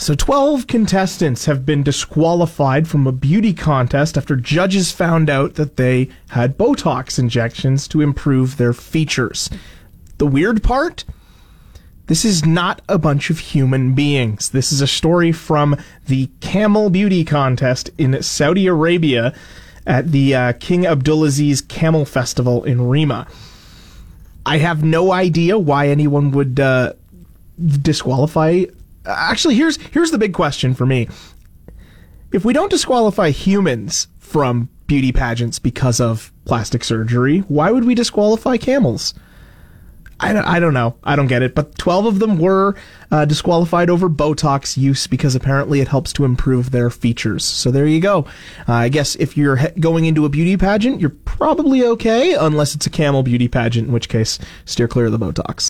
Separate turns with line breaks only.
So, 12 contestants have been disqualified from a beauty contest after judges found out that they had Botox injections to improve their features. The weird part? This is not a bunch of human beings. This is a story from the Camel Beauty Contest in Saudi Arabia at the uh, King Abdulaziz Camel Festival in Rima. I have no idea why anyone would uh, disqualify. Actually, here's here's the big question for me. If we don't disqualify humans from beauty pageants because of plastic surgery, why would we disqualify camels? I don't, I don't know. I don't get it. But 12 of them were uh, disqualified over Botox use because apparently it helps to improve their features. So there you go. Uh, I guess if you're he- going into a beauty pageant, you're probably okay, unless it's a camel beauty pageant, in which case steer clear of the Botox.